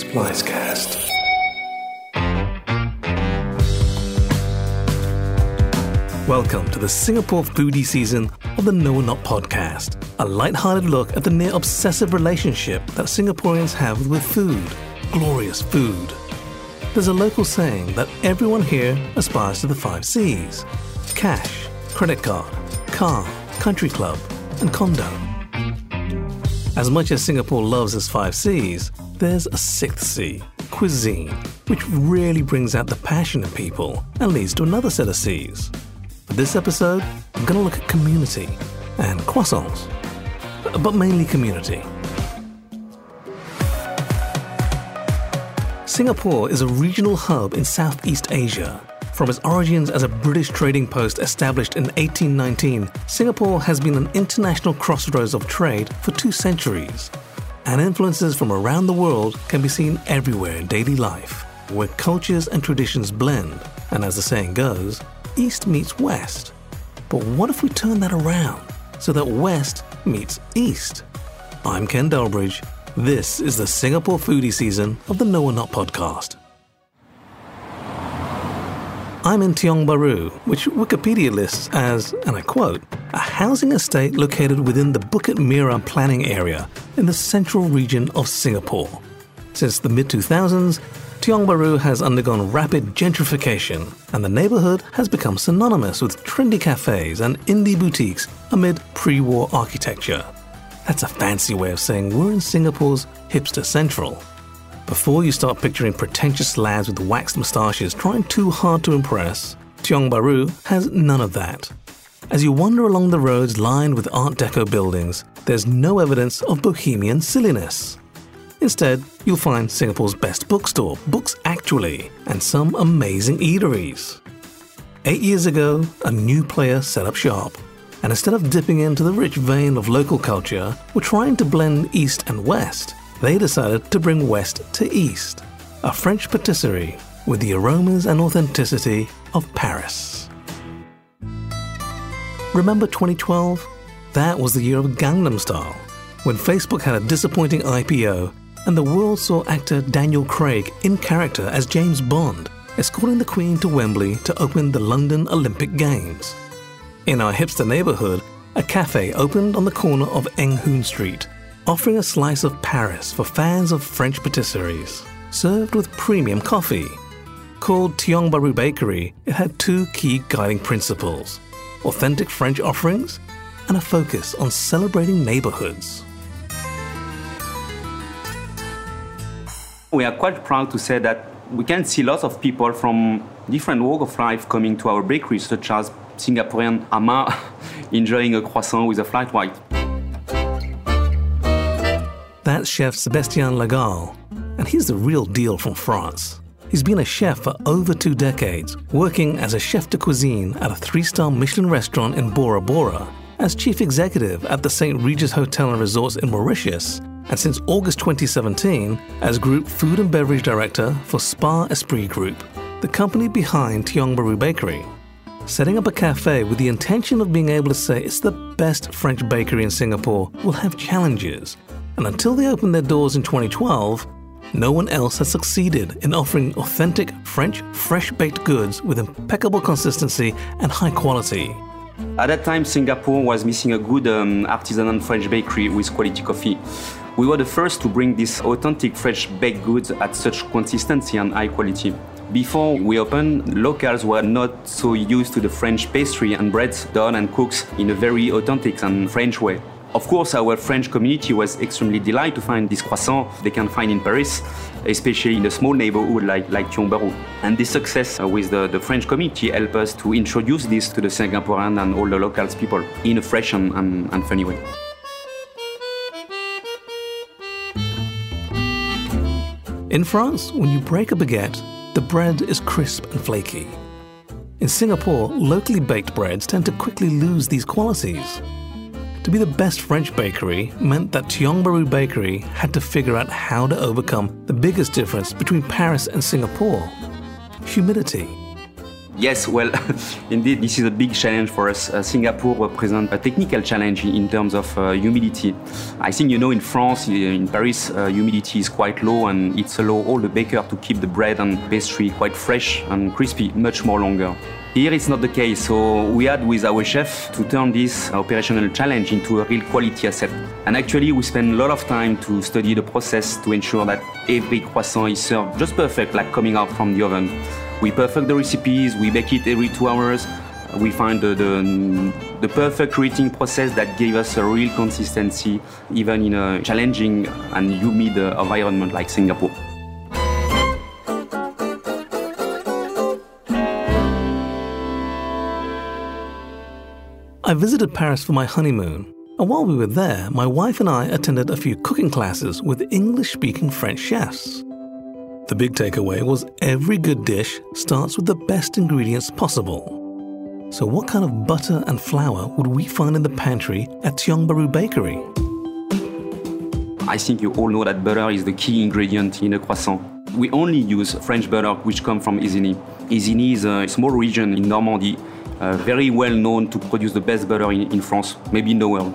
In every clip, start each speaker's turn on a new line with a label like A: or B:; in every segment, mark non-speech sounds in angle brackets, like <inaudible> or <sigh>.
A: Splicecast. Welcome to the Singapore foodie season of the No Not podcast, a light-hearted look at the near obsessive relationship that Singaporeans have with food. Glorious food. There's a local saying that everyone here aspires to the five C's cash, credit card, car, country club, and condo. As much as Singapore loves its five C's, there's a sixth C, cuisine, which really brings out the passion in people and leads to another set of C's. For this episode, I'm going to look at community and croissants, but mainly community. Singapore is a regional hub in Southeast Asia. From its origins as a British trading post established in 1819, Singapore has been an international crossroads of trade for two centuries. And influences from around the world can be seen everywhere in daily life, where cultures and traditions blend. And as the saying goes, East meets West. But what if we turn that around so that West meets East? I'm Ken Delbridge. This is the Singapore foodie season of the No or Not podcast. I'm in Tiong Bahru, which Wikipedia lists as, and I quote, a housing estate located within the Bukit Merah planning area in the central region of Singapore. Since the mid 2000s, Tiong Bahru has undergone rapid gentrification, and the neighborhood has become synonymous with trendy cafes and indie boutiques amid pre war architecture. That's a fancy way of saying we're in Singapore's hipster central. Before you start picturing pretentious lads with waxed moustaches trying too hard to impress, Tiong Bahru has none of that. As you wander along the roads lined with Art Deco buildings, there's no evidence of bohemian silliness. Instead, you'll find Singapore's best bookstore, Books Actually, and some amazing eateries. Eight years ago, a new player set up shop, and instead of dipping into the rich vein of local culture, we're trying to blend East and West they decided to bring West to East, a French patisserie with the aromas and authenticity of Paris. Remember 2012? That was the year of Gangnam Style, when Facebook had a disappointing IPO and the world saw actor Daniel Craig in character as James Bond, escorting the Queen to Wembley to open the London Olympic Games. In our hipster neighborhood, a cafe opened on the corner of Eng Hoon Street offering a slice of Paris for fans of French patisseries, served with premium coffee. Called Tiong Bahru Bakery, it had two key guiding principles authentic French offerings and a focus on celebrating neighborhoods.
B: We are quite proud to say that we can see lots of people from different walk of life coming to our bakery, such as Singaporean Ama <laughs> enjoying a croissant with a flat white.
A: That's chef Sebastien Lagal, and he's the real deal from France. He's been a chef for over two decades, working as a chef de cuisine at a three star Michelin restaurant in Bora Bora, as chief executive at the St. Regis Hotel and Resorts in Mauritius, and since August 2017 as Group Food and Beverage Director for Spa Esprit Group, the company behind Tiong Bahru Bakery. Setting up a cafe with the intention of being able to say it's the best French bakery in Singapore will have challenges, and until they opened their doors in 2012, no one else has succeeded in offering authentic French fresh baked goods with impeccable consistency and high quality.
B: At that time, Singapore was missing a good um, artisanal French bakery with quality coffee. We were the first to bring these authentic French baked goods at such consistency and high quality. Before we opened, locals were not so used to the French pastry and breads done and cooked in a very authentic and French way. Of course, our French community was extremely delighted to find this croissant they can find in Paris, especially in a small neighborhood like, like Tiong And this success uh, with the, the French community helped us to introduce this to the Singaporean and all the locals people in a fresh and, and, and funny way.
A: In France, when you break a baguette, the bread is crisp and flaky. In Singapore, locally baked breads tend to quickly lose these qualities. To be the best French bakery meant that Tiong Bahru Bakery had to figure out how to overcome the biggest difference between Paris and Singapore humidity.
B: Yes, well, <laughs> indeed, this is a big challenge for us. Uh, Singapore represents a technical challenge in terms of uh, humidity. I think you know in France, in Paris, uh, humidity is quite low and it's allow all the baker to keep the bread and pastry quite fresh and crispy much more longer. Here it's not the case, so we had with our chef to turn this operational challenge into a real quality asset. And actually, we spend a lot of time to study the process to ensure that every croissant is served just perfect, like coming out from the oven. We perfect the recipes, we bake it every two hours. We find the, the, the perfect creating process that gave us a real consistency, even in a challenging and humid uh, environment like Singapore.
A: I visited Paris for my honeymoon, and while we were there, my wife and I attended a few cooking classes with English speaking French chefs. The big takeaway was every good dish starts with the best ingredients possible. So, what kind of butter and flour would we find in the pantry at Tiong Bahru Bakery?
B: I think you all know that butter is the key ingredient in a croissant. We only use French butter, which comes from Isigny. Isigny is a small region in Normandy uh, very well known to produce the best butter in, in France, maybe in the world.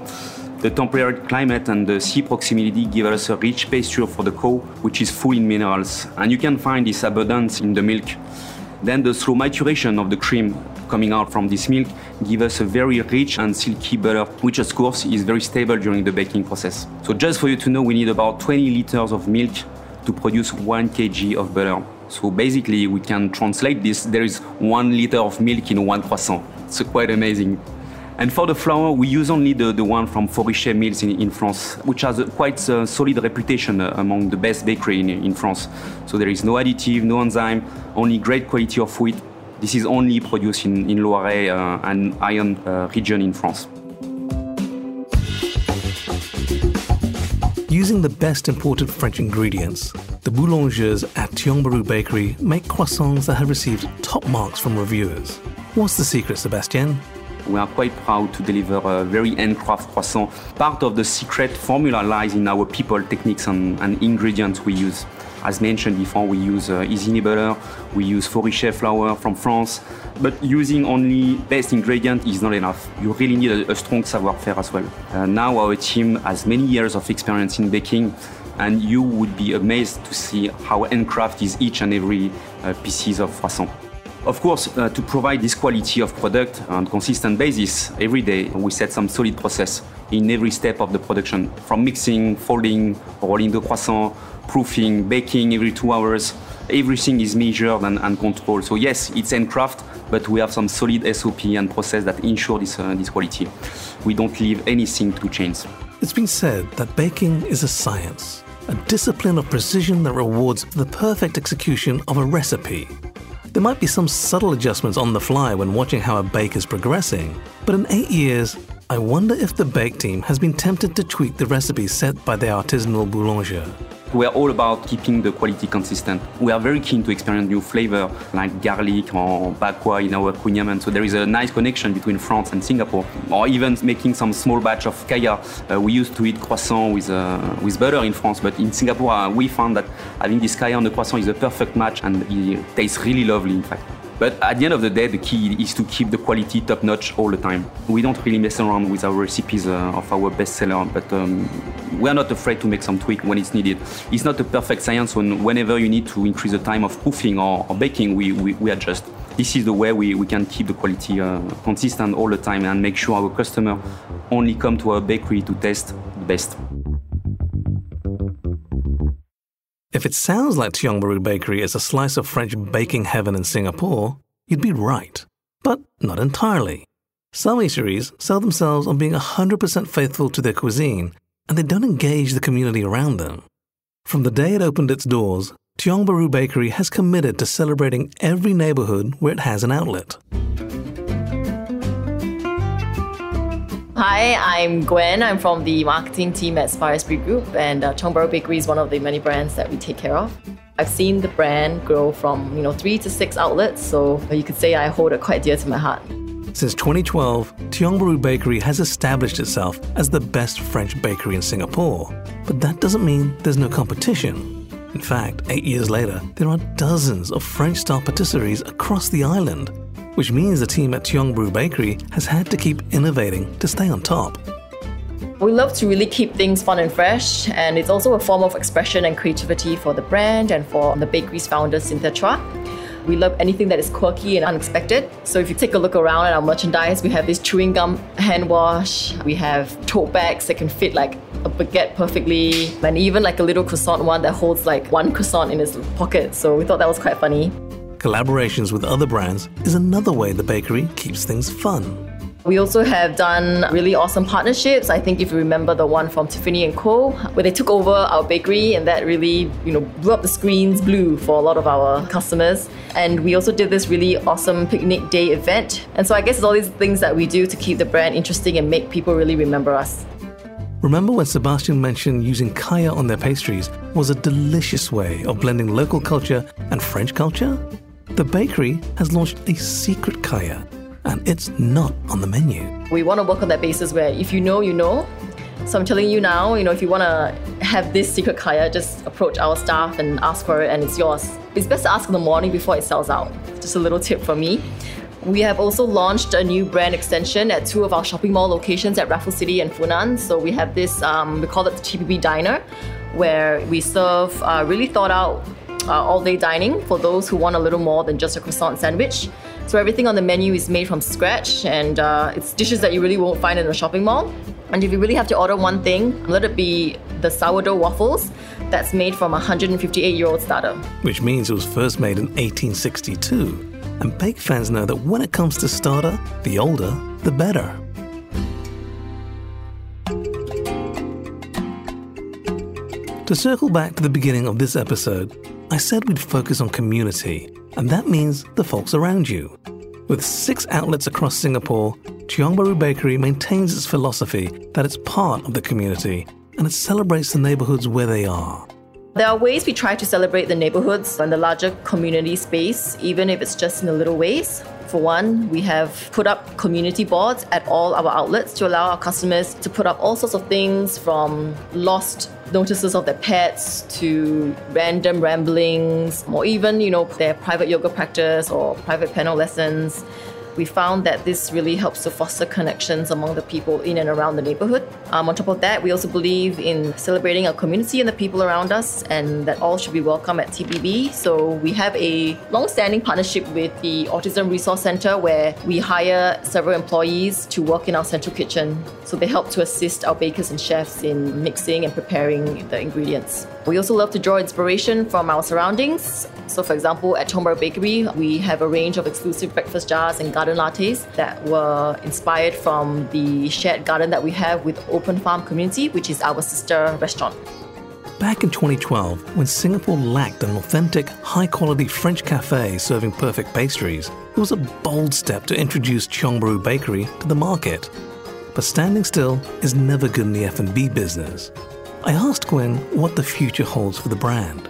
B: The temperate climate and the sea proximity give us a rich pasture for the cow, which is full in minerals. And you can find this abundance in the milk. Then the slow maturation of the cream coming out from this milk give us a very rich and silky butter, which of course is very stable during the baking process. So just for you to know, we need about 20 liters of milk to produce 1 kg of butter. So basically, we can translate this. There is one liter of milk in one croissant. It's quite amazing. And for the flour, we use only the, the one from Foricher Mills in, in France, which has a quite a solid reputation uh, among the best bakery in, in France. So there is no additive, no enzyme, only great quality of wheat. This is only produced in, in Loiret uh, and Iron uh, region in France.
A: Using the best imported French ingredients, the boulangers at Tiong Bahru Bakery make croissants that have received top marks from reviewers. What's the secret, Sebastien?
B: We are quite proud to deliver a very handcraft croissant. Part of the secret formula lies in our people, techniques, and, and ingredients we use. As mentioned before, we use uh, Isigny butter, we use Foricher flour from France, but using only best ingredient is not enough. You really need a, a strong savoir-faire as well. Uh, now our team has many years of experience in baking, and you would be amazed to see how handcraft is each and every uh, pieces of croissant. Of course, uh, to provide this quality of product on consistent basis every day, we set some solid process in every step of the production, from mixing, folding, rolling the croissant, proofing, baking every two hours. Everything is measured and, and controlled. So yes, it's handcraft, but we have some solid SOP and process that ensure this, uh, this quality. We don't leave anything to chance.
A: It's been said that baking is a science, a discipline of precision that rewards the perfect execution of a recipe. There might be some subtle adjustments on the fly when watching how a bake is progressing, but in eight years, I wonder if the bake team has been tempted to tweak the recipes set by the artisanal boulanger.
B: We are all about keeping the quality consistent. We are very keen to experience new flavor like garlic or bakwa in our kouign-amann. So there is a nice connection between France and Singapore. Or even making some small batch of kaya. Uh, we used to eat croissant with, uh, with butter in France, but in Singapore uh, we found that having this kaya on the croissant is a perfect match and it tastes really lovely in fact. But at the end of the day, the key is to keep the quality top notch all the time. We don't really mess around with our recipes uh, of our bestseller, but um, we are not afraid to make some tweak when it's needed. It's not a perfect science when whenever you need to increase the time of proofing or, or baking, we, we, we, adjust. This is the way we, we can keep the quality uh, consistent all the time and make sure our customer only come to our bakery to taste the best.
A: If it sounds like Tiong Bahru Bakery is a slice of French baking heaven in Singapore, you'd be right. But not entirely. Some eateries sell themselves on being 100% faithful to their cuisine, and they don't engage the community around them. From the day it opened its doors, Tiong Bahru Bakery has committed to celebrating every neighborhood where it has an outlet.
C: Hi, I'm Gwen. I'm from the marketing team at Spa Esprit Group, and uh, Tiong Bahru Bakery is one of the many brands that we take care of. I've seen the brand grow from you know three to six outlets, so you could say I hold it quite dear to my heart.
A: Since 2012, Tiong Bahru Bakery has established itself as the best French bakery in Singapore. But that doesn't mean there's no competition. In fact, eight years later, there are dozens of French style patisseries across the island which means the team at Tiong Bahru Bakery has had to keep innovating to stay on top.
C: We love to really keep things fun and fresh, and it's also a form of expression and creativity for the brand and for the bakery's founder, Cynthia Chua. We love anything that is quirky and unexpected. So if you take a look around at our merchandise, we have this chewing gum hand wash, we have tote bags that can fit like a baguette perfectly, and even like a little croissant one that holds like one croissant in its pocket. So we thought that was quite funny.
A: Collaborations with other brands is another way the bakery keeps things fun.
C: We also have done really awesome partnerships. I think if you remember the one from Tiffany and Co, where they took over our bakery and that really, you know, blew up the screens blue for a lot of our customers. And we also did this really awesome picnic day event. And so I guess it's all these things that we do to keep the brand interesting and make people really remember us.
A: Remember when Sebastian mentioned using kaya on their pastries was a delicious way of blending local culture and French culture? The bakery has launched a secret kaya and it's not on the menu.
C: We want to work on that basis where if you know, you know. So I'm telling you now, you know, if you want to have this secret kaya, just approach our staff and ask for it, and it's yours. It's best to ask in the morning before it sells out. Just a little tip for me. We have also launched a new brand extension at two of our shopping mall locations at Raffles City and Funan. So we have this, um, we call it the TBB Diner, where we serve uh, really thought out uh, all day dining for those who want a little more than just a croissant sandwich. So everything on the menu is made from scratch and uh, it's dishes that you really won't find in a shopping mall. And if you really have to order one thing, let it be the sourdough waffles that's made from a 158 year old starter.
A: Which means it was first made in 1862. And bake fans know that when it comes to starter, the older, the better. To circle back to the beginning of this episode, I said we'd focus on community and that means the folks around you. With six outlets across Singapore, Tiong Bahru Bakery maintains its philosophy that it's part of the community and it celebrates the neighborhoods where they are.
C: There are ways we try to celebrate the neighborhoods and the larger community space, even if it's just in the little ways. For one, we have put up community boards at all our outlets to allow our customers to put up all sorts of things from lost notices of their pets to random ramblings or even, you know, their private yoga practice or private piano lessons we found that this really helps to foster connections among the people in and around the neighborhood. Um, on top of that, we also believe in celebrating our community and the people around us, and that all should be welcome at TBB. So we have a long-standing partnership with the Autism Resource Center, where we hire several employees to work in our central kitchen. So they help to assist our bakers and chefs in mixing and preparing the ingredients. We also love to draw inspiration from our surroundings. So, for example, at Tiong Bakery, we have a range of exclusive breakfast jars and garden lattes that were inspired from the shared garden that we have with Open Farm Community, which is our sister restaurant.
A: Back in 2012, when Singapore lacked an authentic, high quality French cafe serving perfect pastries, it was a bold step to introduce Bahru Bakery to the market. But standing still is never good in the F&B business. I asked Gwen what the future holds for the brand.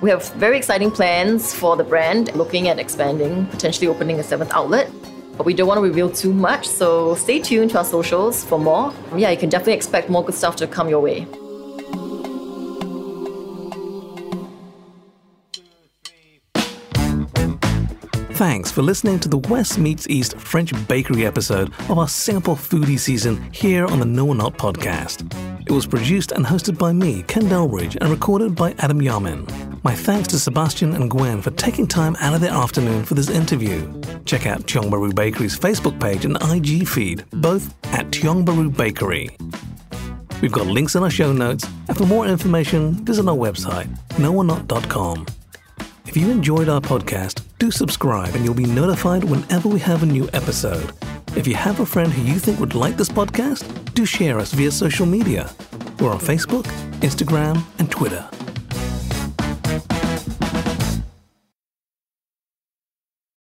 C: We have very exciting plans for the brand, looking at expanding, potentially opening a seventh outlet. But we don't want to reveal too much, so stay tuned to our socials for more. Yeah, you can definitely expect more good stuff to come your way.
A: Thanks for listening to the West Meets East French Bakery episode of our Singapore Foodie season here on the No or Not podcast. It was produced and hosted by me, Ken Delbridge, and recorded by Adam Yamin. My thanks to Sebastian and Gwen for taking time out of their afternoon for this interview. Check out Tiong Bahru Bakery's Facebook page and IG feed, both at Tiong Bahru Bakery. We've got links in our show notes, and for more information, visit our website, noornot.com. If you enjoyed our podcast, do subscribe and you'll be notified whenever we have a new episode. If you have a friend who you think would like this podcast, do share us via social media. We're on Facebook, Instagram, and Twitter.